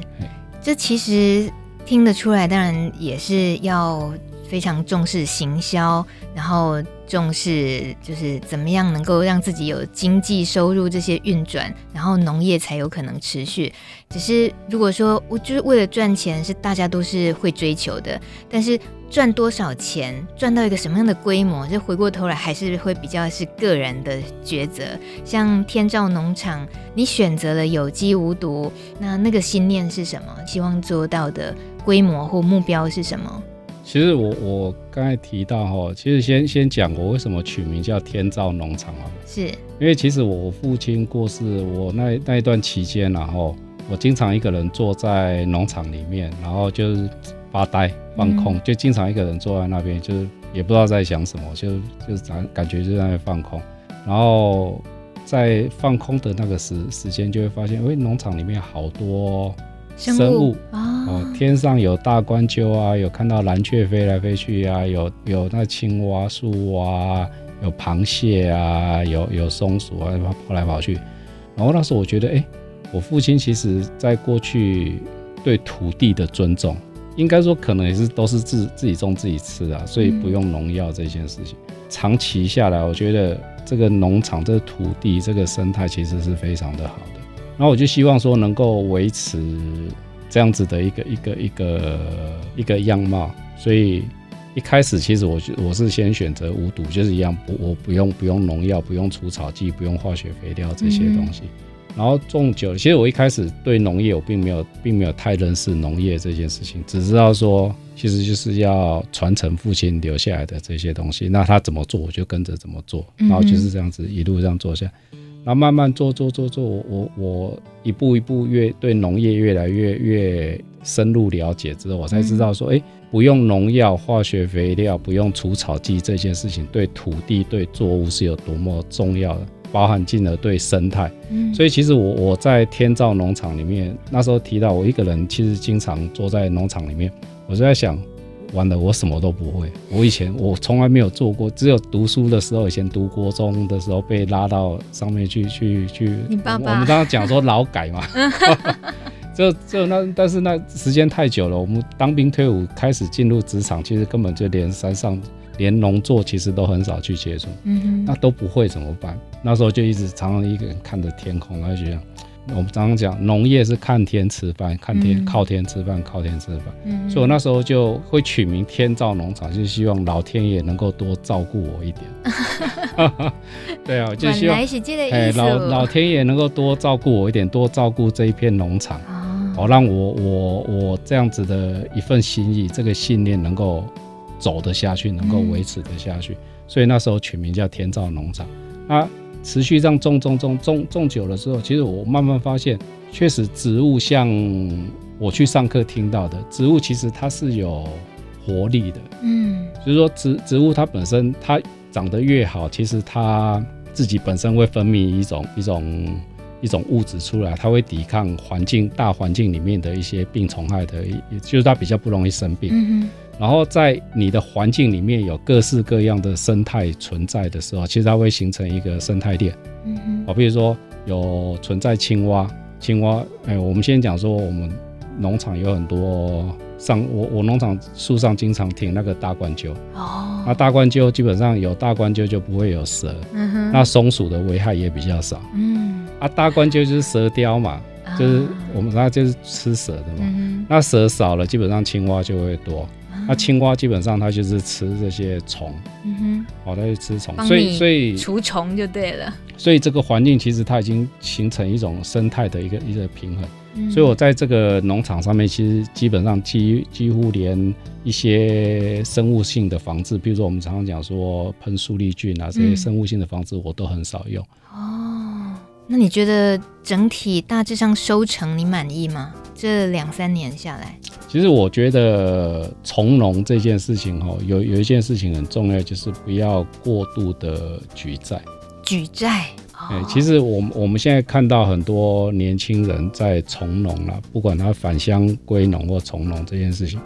这其实听得出来，当然也是要非常重视行销，然后。重视就是怎么样能够让自己有经济收入这些运转，然后农业才有可能持续。只是如果说我就是为了赚钱，是大家都是会追求的，但是赚多少钱，赚到一个什么样的规模，这回过头来还是会比较是个人的抉择。像天照农场，你选择了有机无毒，那那个心念是什么？希望做到的规模或目标是什么？
其实我我刚才提到哈，其实先先讲我为什么取名叫天照农场啊？
是
因为其实我父亲过世，我那那一段期间，然后我经常一个人坐在农场里面，然后就是发呆放空，嗯、就经常一个人坐在那边，就是也不知道在想什么，就就是感感觉就在那放空，然后在放空的那个时时间，就会发现，哎，农场里面好多。生物哦，天上有大冠鸠啊，有看到蓝雀飞来飞去啊，有有那青蛙、树蛙，有螃蟹啊，有有松鼠啊，跑来跑去。然后那时候我觉得，哎、欸，我父亲其实在过去对土地的尊重，应该说可能也是都是自自己种自己吃啊，所以不用农药这件事情。嗯、长期下来，我觉得这个农场、这个土地、这个生态其实是非常的好的。然后我就希望说能够维持这样子的一个一个一个一个样貌，所以一开始其实我我是先选择无毒，就是一样不我不用不用农药，不用除草剂，不用化学肥料这些东西。然后种久了，其实我一开始对农业我并没有并没有太认识农业这件事情，只知道说其实就是要传承父亲留下来的这些东西，那他怎么做我就跟着怎么做，然后就是这样子一路这样做下来。然后慢慢做做做做，我我我一步一步越对农业越来越越深入了解之后，我才知道说，哎，不用农药、化学肥料，不用除草剂这件事情，对土地、对作物是有多么重要的。包含进而对生态。
嗯，
所以其实我我在天照农场里面那时候提到，我一个人其实经常坐在农场里面，我就在想。完了，我什么都不会。我以前我从来没有做过，只有读书的时候，以前读国中的时候被拉到上面去去去。
你爸爸？
我们刚刚讲说劳改嘛，就就那，但是那时间太久了。我们当兵退伍开始进入职场，其实根本就连山上连农作其实都很少去接触。
嗯哼。
那都不会怎么办？那时候就一直常常一个人看着天空，然后就这样。我们常常讲，农业是看天吃饭，看天、嗯、靠天吃饭，靠天吃饭。嗯，所以我那时候就会取名天造农场，就希望老天爷能够多照顾我一点。对啊，就希望哎，老老天爷能够多照顾我一点，多照顾这一片农场，好、哦、让我我我这样子的一份心意，这个信念能够走得下去，能够维持得下去。嗯、所以那时候取名叫天造农场。啊。持续这样种种种种种久了之后，其实我慢慢发现，确实植物像我去上课听到的，植物其实它是有活力的。嗯，就是说植植物它本身它长得越好，其实它自己本身会分泌一种一种一种物质出来，它会抵抗环境大环境里面的一些病虫害的，也就是它比较不容易生病。嗯然后在你的环境里面有各式各样的生态存在的时候，其实它会形成一个生态链。嗯哼，哦，比如说有存在青蛙，青蛙，哎，我们先讲说我们农场有很多上，我我农场树上经常停那个大冠鸠。哦，那大冠鸠基本上有大冠鸠就不会有蛇。嗯哼，那松鼠的危害也比较少。嗯，啊，大冠鹫就是蛇雕嘛，就是我们那就是吃蛇的嘛。嗯，那蛇少了，基本上青蛙就会多。那青蛙基本上它就是吃这些虫，嗯哼，哦，它就吃虫，所以所以
除虫就对了。
所以这个环境其实它已经形成一种生态的一个一个平衡。嗯、所以我在这个农场上面，其实基本上几几乎连一些生物性的防治，比如说我们常常讲说喷苏力菌啊这些生物性的防治，我都很少用。
哦，那你觉得整体大致上收成你满意吗？这两三年下来？
其实我觉得从农这件事情哈，有有一件事情很重要，就是不要过度的举债。
举债，
哎，其实我们我们现在看到很多年轻人在从农了，不管他返乡归农或从农这件事情。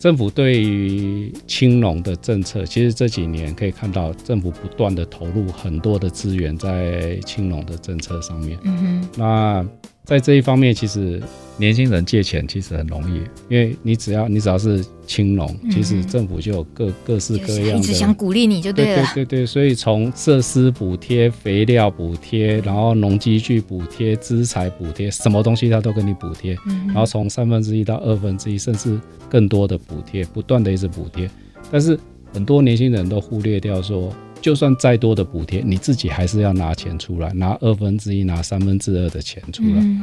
政府对于青农的政策，其实这几年可以看到，政府不断的投入很多的资源在青农的政策上面。嗯哼，那在这一方面，其实年轻人借钱其实很容易，因为你只要你只要是青农，其实政府就有各各式各样的，一直
想鼓励你就对了。
对对对对，所以从设施补贴、肥料补贴，然后农机具补贴、资材补贴，什么东西他都给你补贴。嗯，然后从三分之一到二分之一，甚至更多的补贴，不断的一直补贴。但是很多年轻人都忽略掉说，就算再多的补贴，你自己还是要拿钱出来，拿二分之一、拿三分之二的钱出来。嗯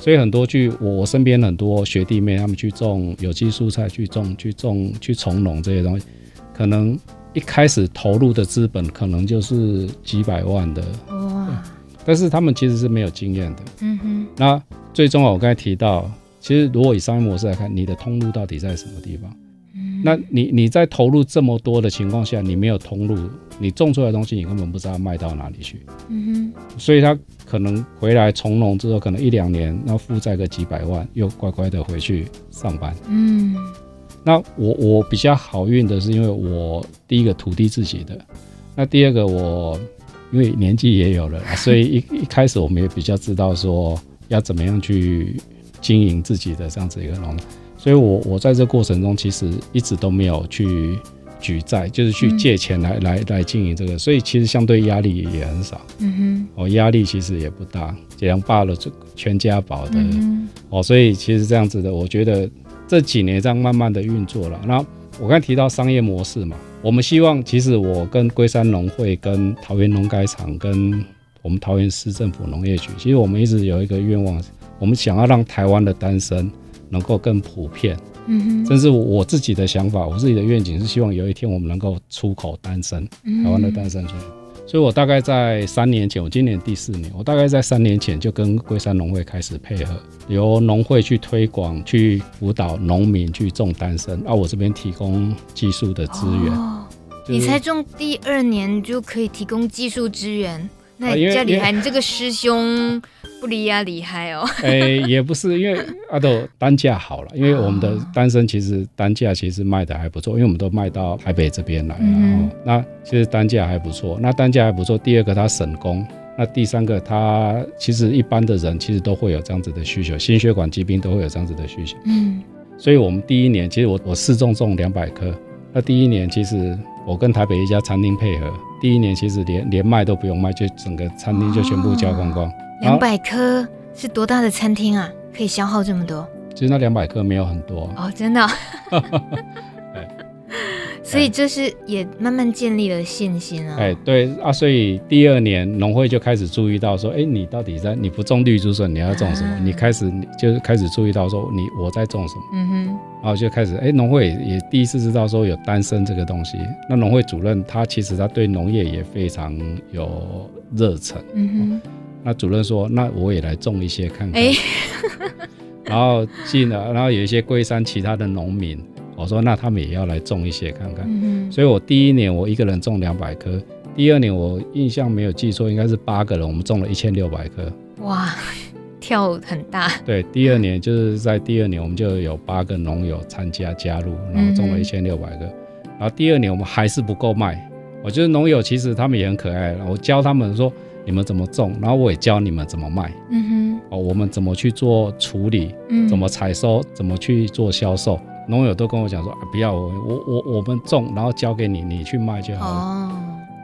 所以很多去我身边很多学弟妹，他们去种有机蔬菜，去种去种去从农这些东西，可能一开始投入的资本可能就是几百万的哇，但是他们其实是没有经验的。嗯哼。那最终啊，我刚才提到，其实如果以商业模式来看，你的通路到底在什么地方？那你你在投入这么多的情况下，你没有通路，你种出来的东西你根本不知道卖到哪里去。嗯哼，所以他可能回来从农之后，可能一两年，然后负债个几百万，又乖乖的回去上班。嗯，那我我比较好运的是，因为我第一个土地自己的，那第二个我因为年纪也有了，所以一一开始我们也比较知道说要怎么样去经营自己的这样子一个农。所以我，我我在这过程中其实一直都没有去举债，就是去借钱来、嗯、来来经营这个，所以其实相对压力也很少。嗯哼，哦，压力其实也不大，这样罢了，这全家宝的。嗯、哦，所以其实这样子的，我觉得这几年这样慢慢的运作了。那我刚才提到商业模式嘛，我们希望，其实我跟龟山农会、跟桃园农改场、跟我们桃园市政府农业局，其实我们一直有一个愿望，我们想要让台湾的单身。能够更普遍，嗯哼，甚至我自己的想法，我自己的愿景是希望有一天我们能够出口单身，台湾的单身。所以我大概在三年前，我今年第四年，我大概在三年前就跟龟山农会开始配合，由农会去推广、去辅导农民去种丹参，啊，我这边提供技术的资源。
哦，你才种第二年就可以提供技术资源。那家厉害，你这个师兄不离呀厉害哦。
哎、欸，也不是，因为阿斗单价好了，因为我们的单身其实单价其实卖的还不错，因为我们都卖到台北这边来，然后、嗯、那其实单价还不错。那单价还不错，第二个它省工，那第三个它其实一般的人其实都会有这样子的需求，心血管疾病都会有这样子的需求。嗯，所以我们第一年其实我我试种种两百棵，那第一年其实。我跟台北一家餐厅配合，第一年其实连连卖都不用卖，就整个餐厅就全部交光光。
两百颗是多大的餐厅啊？可以消耗这么多？
其实那两百颗没有很多
哦，真的。所以这是也慢慢建立了信心啊。
哎，对啊，所以第二年农会就开始注意到说，哎，你到底在你不种绿竹笋，你要种什么？啊、你开始就是开始注意到说，你我在种什么？嗯哼。然后就开始，哎，农会也第一次知道说有单身这个东西。那农会主任他其实他对农业也非常有热忱。嗯哼。那主任说，那我也来种一些看看。哎。然后进了，然后有一些龟山其他的农民。我说那他们也要来种一些看看，嗯、所以我第一年我一个人种两百棵，第二年我印象没有记错，应该是八个人，我们种了一千六百棵。
哇，跳很大。
对，第二年就是在第二年我们就有八个农友参加加入，然后种了一千六百棵，然后第二年我们还是不够卖。我觉得农友其实他们也很可爱，我教他们说你们怎么种，然后我也教你们怎么卖。嗯哼，哦，我们怎么去做处理，怎么采收，怎么去做销售。农友都跟我讲说啊，不要我我我我们种，然后交给你，你去卖就好了。哦，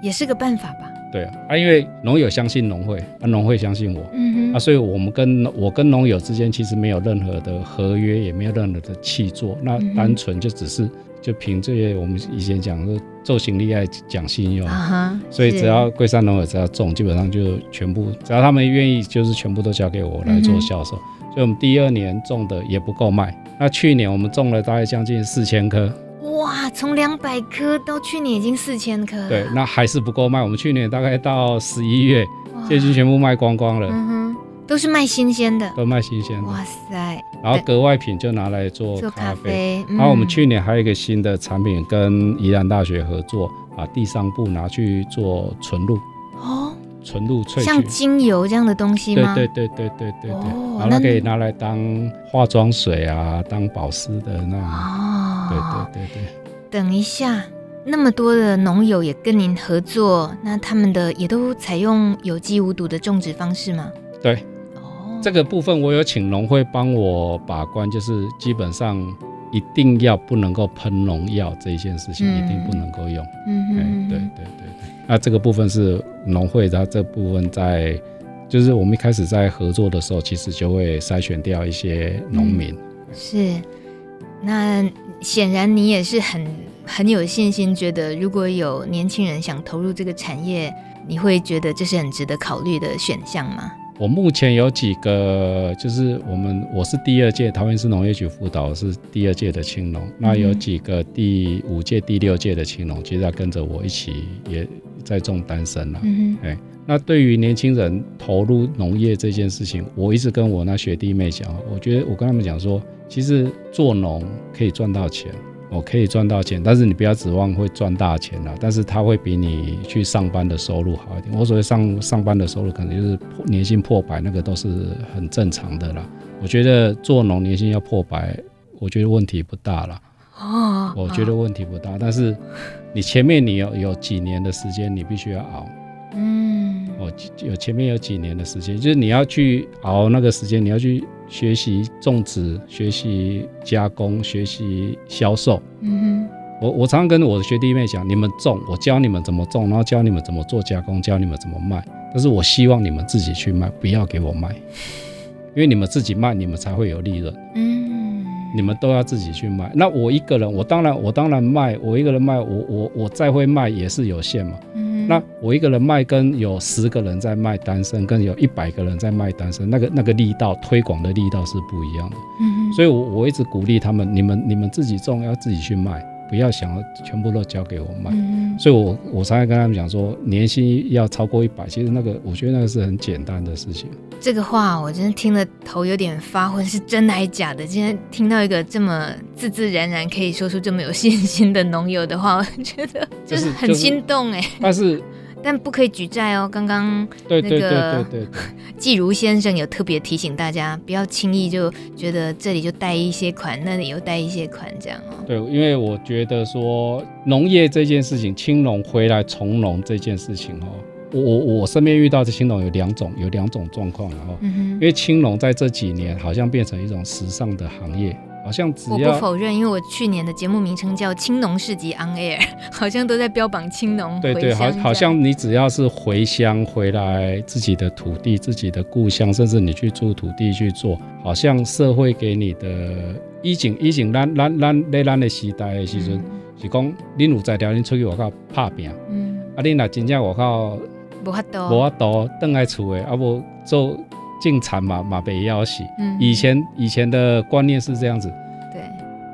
也是个办法吧。
对啊，啊，因为农友相信农会，啊，农会相信我，嗯哼，啊，所以我们跟我跟农友之间其实没有任何的合约，也没有任何的契作，那单纯就只是就凭这些我们以前讲的做行李爱讲信用，啊哈，所以只要龟山农友只要种，基本上就全部只要他们愿意，就是全部都交给我来做销售。所以我们第二年种的也不够卖。那去年我们种了大概将近四千棵，
哇，从两百棵到去年已经四千棵，
对，那还是不够卖。我们去年大概到十一月，就已经全部卖光光了。嗯哼，
都是卖新鲜的，
都卖新鲜的。
哇塞！
然后格外品就拿来做咖啡。然后我们去年还有一个新的产品，跟宜兰大学合作，把地上部拿去做纯露。哦。纯露萃取，
像精油这样的东西吗？
对对对对对对对，哦、然后可以拿来当化妆水啊，当保湿的那种。哦，对对对对。
等一下，那么多的农友也跟您合作，那他们的也都采用有机无毒的种植方式吗？
对。哦，这个部分我有请农会帮我把关，就是基本上一定要不能够喷农药这一件事情，一定不能够用。嗯嗯，对对对。那这个部分是农会，它这部分在，就是我们一开始在合作的时候，其实就会筛选掉一些农民。
嗯、是，那显然你也是很很有信心，觉得如果有年轻人想投入这个产业，你会觉得这是很值得考虑的选项吗？
我目前有几个，就是我们我是第二届桃园市农业局辅导，是第二届的青农，那有几个第五届、第六届的青农，其实要跟着我一起也。在种单身了，嗯那对于年轻人投入农业这件事情，我一直跟我那学弟妹讲，我觉得我跟他们讲说，其实做农可以赚到钱，我可以赚到钱，但是你不要指望会赚大钱了，但是他会比你去上班的收入好一点。我所谓上上班的收入，可能就是年薪破百，那个都是很正常的啦。我觉得做农年薪要破百，我觉得问题不大了。哦，我觉得问题不大，哦、但是你前面你有有几年的时间，你必须要熬。嗯，我有前面有几年的时间，就是你要去熬那个时间，你要去学习种植、学习加工、学习销售。嗯哼，我我常常跟我的学弟妹讲，你们种，我教你们怎么种，然后教你们怎么做加工，教你们怎么卖。但是我希望你们自己去卖，不要给我卖，因为你们自己卖，你们才会有利润。嗯。你们都要自己去卖，那我一个人，我当然我当然卖，我一个人卖，我我我再会卖也是有限嘛。嗯。那我一个人卖，跟有十个人在卖单身，跟有一百个人在卖单身，那个那个力道推广的力道是不一样的。嗯。所以我我一直鼓励他们，你们你们自己种，要自己去卖。不要想全部都交给我卖，嗯、所以我我常常跟他们讲说，年薪要超过一百，其实那个我觉得那个是很简单的事情。
这个话我真的听了头有点发昏，是真的还是假的？今天听到一个这么自自然然可以说出这么有信心的农友的话，我觉得就是很心动哎、就是就是。
但是
但不可以举债哦。刚刚
对对对对对，
季如先生有特别提醒大家，不要轻易就觉得这里就贷一些款，那里又贷一些款，这样哦。
对，因为我觉得说农业这件事情，青农回来从农这件事情哦。我我我身边遇到的青农有两种，有两种状况，然后，因为青农在这几年好像变成一种时尚的行业，好像只要
我不否认，因为我去年的节目名称叫《青农市集 On Air 》，好像都在标榜青农。
对对，好，好像你只要是回乡回来自己的土地、自己的故乡，甚至你去租土地去做，好像社会给你的以前以前咱咱咱在咱的时代的时阵，是讲你有在条你出去外口打拼，嗯，啊，你若真正外口。
无法度，
无法度，等来厝诶，啊无做进产嘛嘛被要洗。嗯，以前以前的观念是这样子，
对，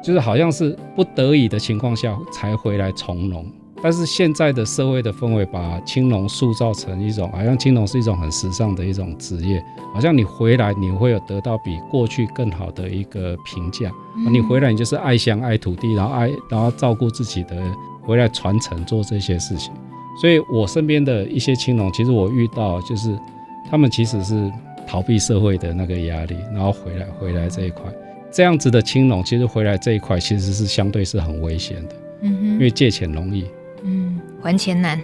就是好像是不得已的情况下才回来从农。但是现在的社会的氛围把青农塑造成一种，好像青农是一种很时尚的一种职业，好像你回来你会有得到比过去更好的一个评价。嗯，你回来你就是爱乡爱土地，然后爱然后照顾自己的，回来传承做这些事情。所以，我身边的一些青农，其实我遇到就是，他们其实是逃避社会的那个压力，然后回来回来这一块，这样子的青龙，其实回来这一块其实是相对是很危险的，嗯哼，因为借钱容易，
嗯，还钱难。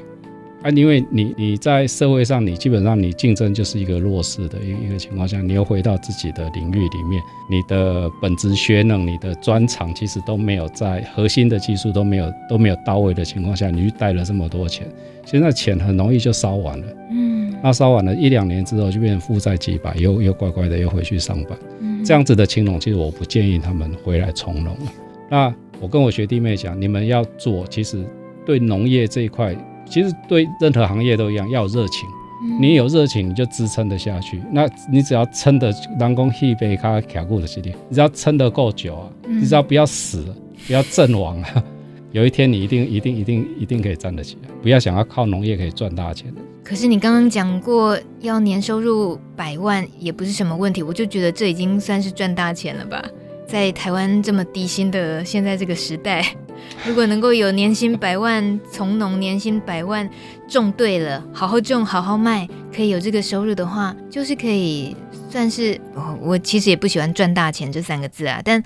啊，因为你你在社会上，你基本上你竞争就是一个弱势的一一个情况下，你又回到自己的领域里面，你的本职学能、你的专长其实都没有在核心的技术都没有都没有到位的情况下，你去贷了这么多钱，现在钱很容易就烧完了。嗯，那烧完了一两年之后就变成负债几百，又又乖乖的又回去上班。嗯，这样子的青农，其实我不建议他们回来从农了。那我跟我学弟妹讲，你们要做，其实对农业这一块。其实对任何行业都一样，要有热情。你有热情，你就支撑得下去。那你只要撑得，人讲戏杯卡卡固的系列，你只要撑得够久啊，你只要不要死，不要阵亡啊，有一天你一定一定一定一定可以站得起来。不要想要靠农业可以赚大钱。
可是你刚刚讲过，要年收入百万也不是什么问题，我就觉得这已经算是赚大钱了吧？在台湾这么低薪的现在这个时代。如果能够有年薪百万，从农年薪百万，种对了，好好种，好好卖，可以有这个收入的话，就是可以算是我，我其实也不喜欢赚大钱这三个字啊，但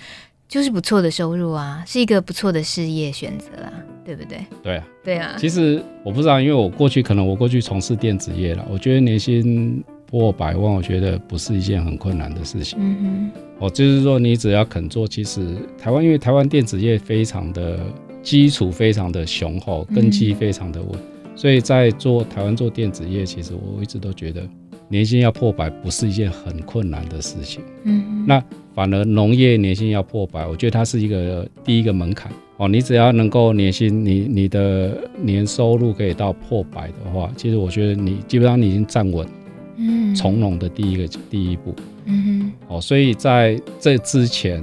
就是不错的收入啊，是一个不错的事业选择啊，对不对？
对啊，
对啊。
其实我不知道，因为我过去可能我过去从事电子业了，我觉得年薪破百万，我觉得不是一件很困难的事情。嗯哼。哦，就是说你只要肯做，其实台湾因为台湾电子业非常的基础非常的雄厚，根基非常的稳，所以在做台湾做电子业，其实我一直都觉得年薪要破百不是一件很困难的事情。嗯，那反而农业年薪要破百，我觉得它是一个第一个门槛。哦，你只要能够年薪你你的年收入可以到破百的话，其实我觉得你基本上你已经站稳，嗯，从容的第一个第一步。嗯哼，哦，所以在这之前，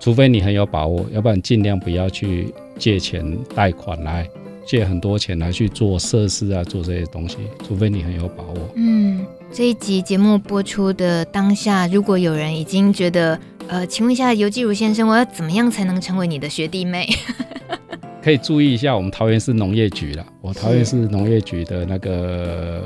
除非你很有把握，要不然尽量不要去借钱贷款来借很多钱来去做设施啊，做这些东西，除非你很有把握。
嗯，这一集节目播出的当下，如果有人已经觉得，呃，请问一下游纪如先生，我要怎么样才能成为你的学弟妹？
可以注意一下我们桃园市农业局了，我桃园市农业局的那个。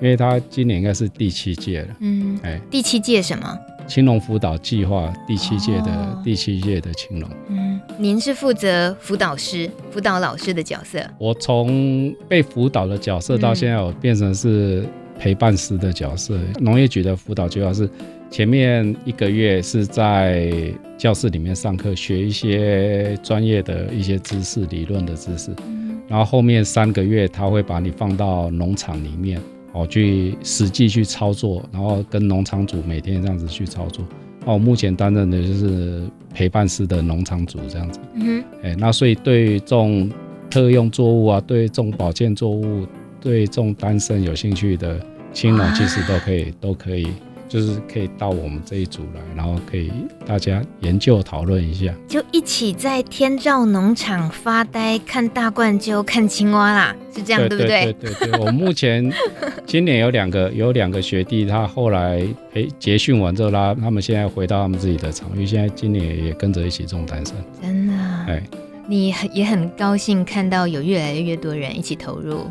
因为他今年应该是第七届了，嗯，哎，
第七届什么？
青农辅导计划第七届的、哦、第七届的青农，
嗯，您是负责辅导师、辅导老师的角色。
我从被辅导的角色到现在，我变成是陪伴师的角色。嗯、农业局的辅导计划是前面一个月是在教室里面上课，学一些专业的一些知识、理论的知识，嗯、然后后面三个月他会把你放到农场里面。哦，去实际去操作，然后跟农场主每天这样子去操作。那我目前担任的就是陪伴式的农场主这样子。嗯哼，哎，那所以对种特用作物啊，对种保健作物，对种丹参有兴趣的青农，其实都可以，都可以。就是可以到我们这一组来，然后可以大家研究讨论一下，
就一起在天照农场发呆，看大冠鷲，看青蛙啦，是这样对，对不对？
对对对，我目前 今年有两个有两个学弟，他后来诶结训完之后，他他们现在回到他们自己的场域，现在今年也跟着一起种丹参。
真的？哎，你也很高兴看到有越来越多人一起投入。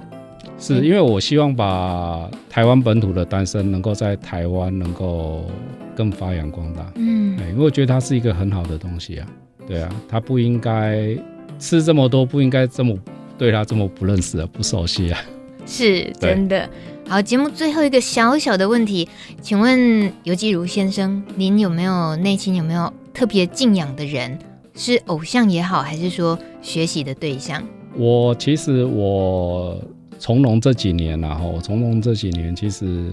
是因为我希望把台湾本土的单身能够在台湾能够更发扬光大。嗯，因为我觉得它是一个很好的东西啊。对啊，他不应该吃这么多，不应该这么对他这么不认识啊，不熟悉啊。
是真的。好，节目最后一个小小的问题，请问游纪如先生，您有没有内心有没有特别敬仰的人？是偶像也好，还是说学习的对象？
我其实我从农这几年然后我从农这几年，其实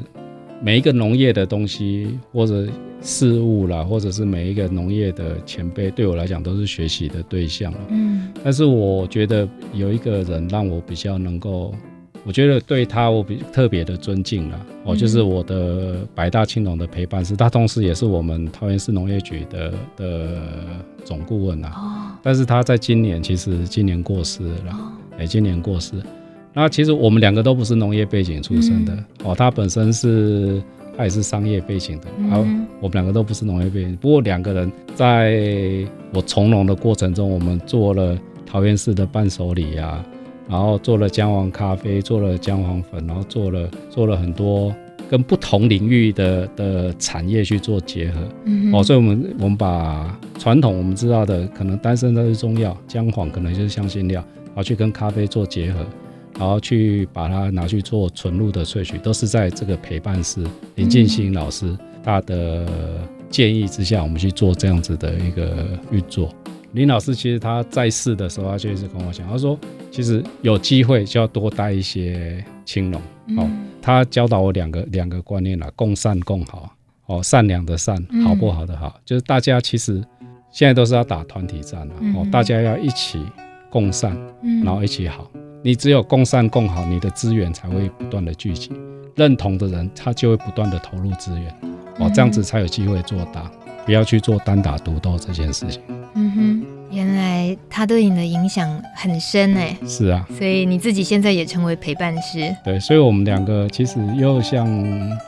每一个农业的东西或者事物啦，或者是每一个农业的前辈，对我来讲都是学习的对象。嗯，但是我觉得有一个人让我比较能够。我觉得对他我比特别的尊敬了，哦，就是我的百大青农的陪伴师，他同时也是我们桃园市农业局的的总顾问啊。但是他在今年其实今年过世了，哎，今年过世。那其实我们两个都不是农业背景出身的哦，他本身是他也是商业背景的，然后我们两个都不是农业背景。不过两个人在我从农的过程中，我们做了桃园市的伴手礼呀。然后做了姜黄咖啡，做了姜黄粉，然后做了做了很多跟不同领域的的产业去做结合。嗯，哦，所以我们我们把传统我们知道的，可能丹参它是中药，姜黄可能就是香辛料，然后去跟咖啡做结合，然后去把它拿去做纯露的萃取，都是在这个陪伴师林建新老师他的建议之下，我们去做这样子的一个运作。林老师其实他在世的时候，他就一直跟我讲，他说其实有机会就要多带一些青龙。哦，他教导我两个两个观念啦，共善共好。哦，善良的善，好不好的好，就是大家其实现在都是要打团体战了。哦，大家要一起共善，然后一起好。你只有共善共好，你的资源才会不断的聚集，认同的人他就会不断的投入资源。哦，这样子才有机会做大。不要去做单打独斗这件事情。
嗯哼，原来他对你的影响很深哎。
是啊，
所以你自己现在也成为陪伴师。
对，所以我们两个其实又像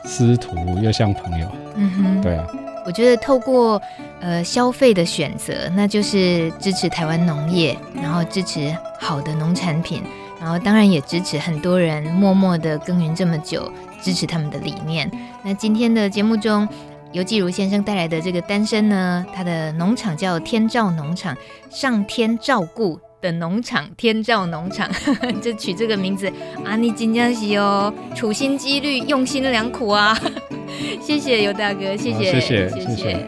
师徒，又像朋友。嗯哼，对啊。
我觉得透过呃消费的选择，那就是支持台湾农业，然后支持好的农产品，然后当然也支持很多人默默的耕耘这么久，支持他们的理念。那今天的节目中。尤纪如先生带来的这个单身呢，他的农场叫天照农场，上天照顾的农场，天照农场，就取这个名字啊，你真的是哦，处心积虑，用心良苦啊，谢谢尤大哥，谢谢，
谢谢，谢谢。谢谢